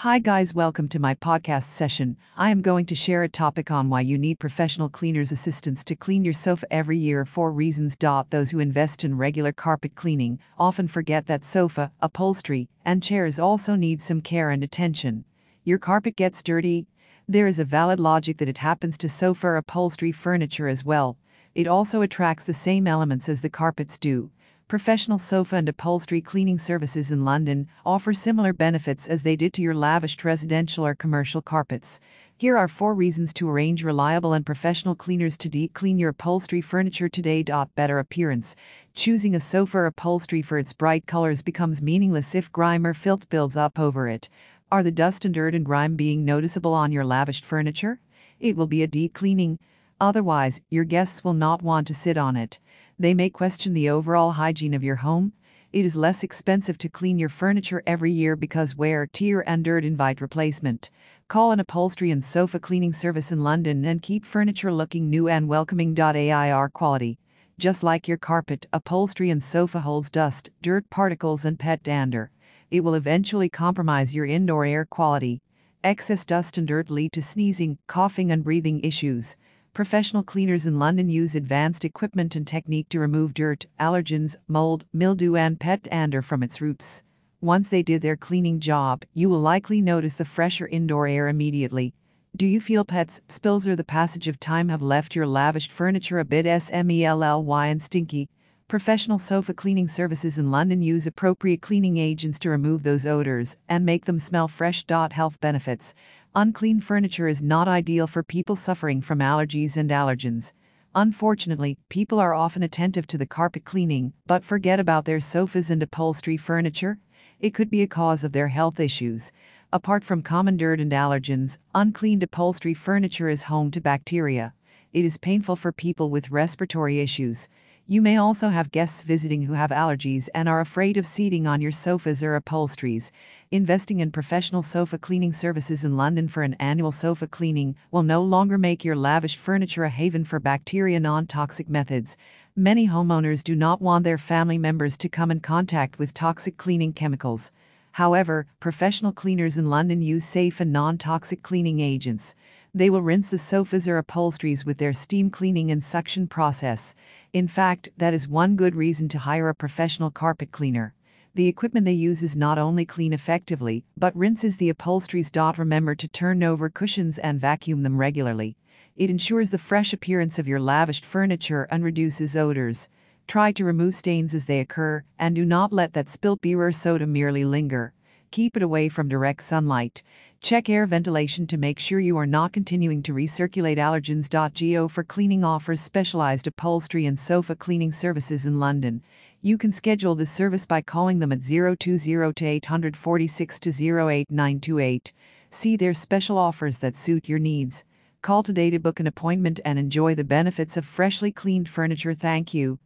Hi, guys, welcome to my podcast session. I am going to share a topic on why you need professional cleaner's assistance to clean your sofa every year. Four reasons. Those who invest in regular carpet cleaning often forget that sofa, upholstery, and chairs also need some care and attention. Your carpet gets dirty. There is a valid logic that it happens to sofa upholstery furniture as well. It also attracts the same elements as the carpets do. Professional sofa and upholstery cleaning services in London offer similar benefits as they did to your lavished residential or commercial carpets. Here are four reasons to arrange reliable and professional cleaners to deep clean your upholstery furniture today. Better appearance. Choosing a sofa or upholstery for its bright colors becomes meaningless if grime or filth builds up over it. Are the dust and dirt and grime being noticeable on your lavished furniture? It will be a deep cleaning. Otherwise, your guests will not want to sit on it. They may question the overall hygiene of your home. It is less expensive to clean your furniture every year because wear, tear, and dirt invite replacement. Call an upholstery and sofa cleaning service in London and keep furniture looking new and welcoming. AIR quality. Just like your carpet, upholstery and sofa holds dust, dirt particles, and pet dander. It will eventually compromise your indoor air quality. Excess dust and dirt lead to sneezing, coughing, and breathing issues. Professional cleaners in London use advanced equipment and technique to remove dirt, allergens, mold, mildew, and pet dander from its roots. Once they do their cleaning job, you will likely notice the fresher indoor air immediately. Do you feel pets, spills, or the passage of time have left your lavished furniture a bit SMELLY and stinky? Professional sofa cleaning services in London use appropriate cleaning agents to remove those odors and make them smell fresh. Health benefits. Unclean furniture is not ideal for people suffering from allergies and allergens. Unfortunately, people are often attentive to the carpet cleaning, but forget about their sofas and upholstery furniture. It could be a cause of their health issues. Apart from common dirt and allergens, uncleaned upholstery furniture is home to bacteria. It is painful for people with respiratory issues. You may also have guests visiting who have allergies and are afraid of seating on your sofas or upholsteries. Investing in professional sofa cleaning services in London for an annual sofa cleaning will no longer make your lavish furniture a haven for bacteria non toxic methods. Many homeowners do not want their family members to come in contact with toxic cleaning chemicals. However, professional cleaners in London use safe and non toxic cleaning agents. They will rinse the sofas or upholsteries with their steam cleaning and suction process. In fact, that is one good reason to hire a professional carpet cleaner. The equipment they use is not only clean effectively, but rinses the upholsteries. Remember to turn over cushions and vacuum them regularly. It ensures the fresh appearance of your lavished furniture and reduces odors. Try to remove stains as they occur, and do not let that spilt beer or soda merely linger. Keep it away from direct sunlight. Check air ventilation to make sure you are not continuing to recirculate allergens.go for cleaning offers specialized upholstery and sofa cleaning services in London. You can schedule the service by calling them at 020 846 08928. See their special offers that suit your needs. Call today to book an appointment and enjoy the benefits of freshly cleaned furniture. Thank you.